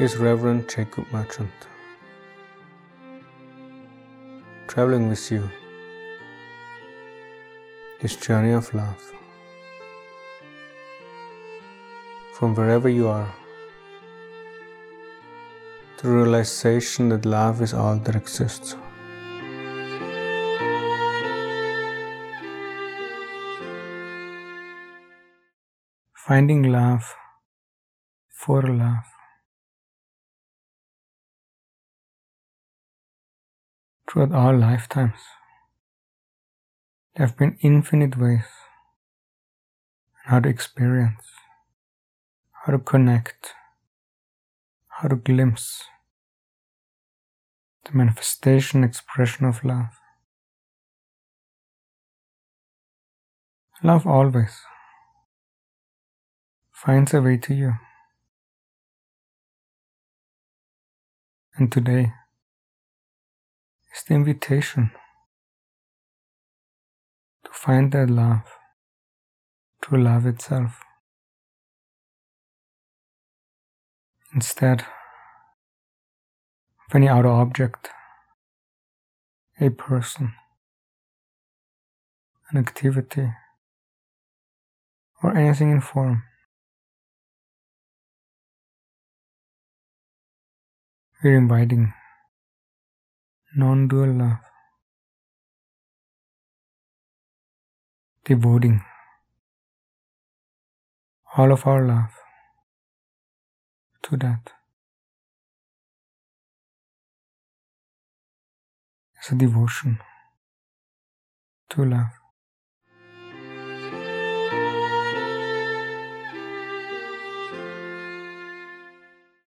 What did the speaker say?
is Reverend Jacob Merchant. Traveling with you, this journey of love. From wherever you are, the realization that love is all that exists. Finding love for love. Throughout our lifetimes, there have been infinite ways how to experience, how to connect, how to glimpse the manifestation expression of love. Love always finds a way to you. And today is the invitation to find that love through love itself. Instead of any outer object, a person, an activity, or anything in form. We're inviting non dual love, devoting all of our love to that. It's a devotion to love.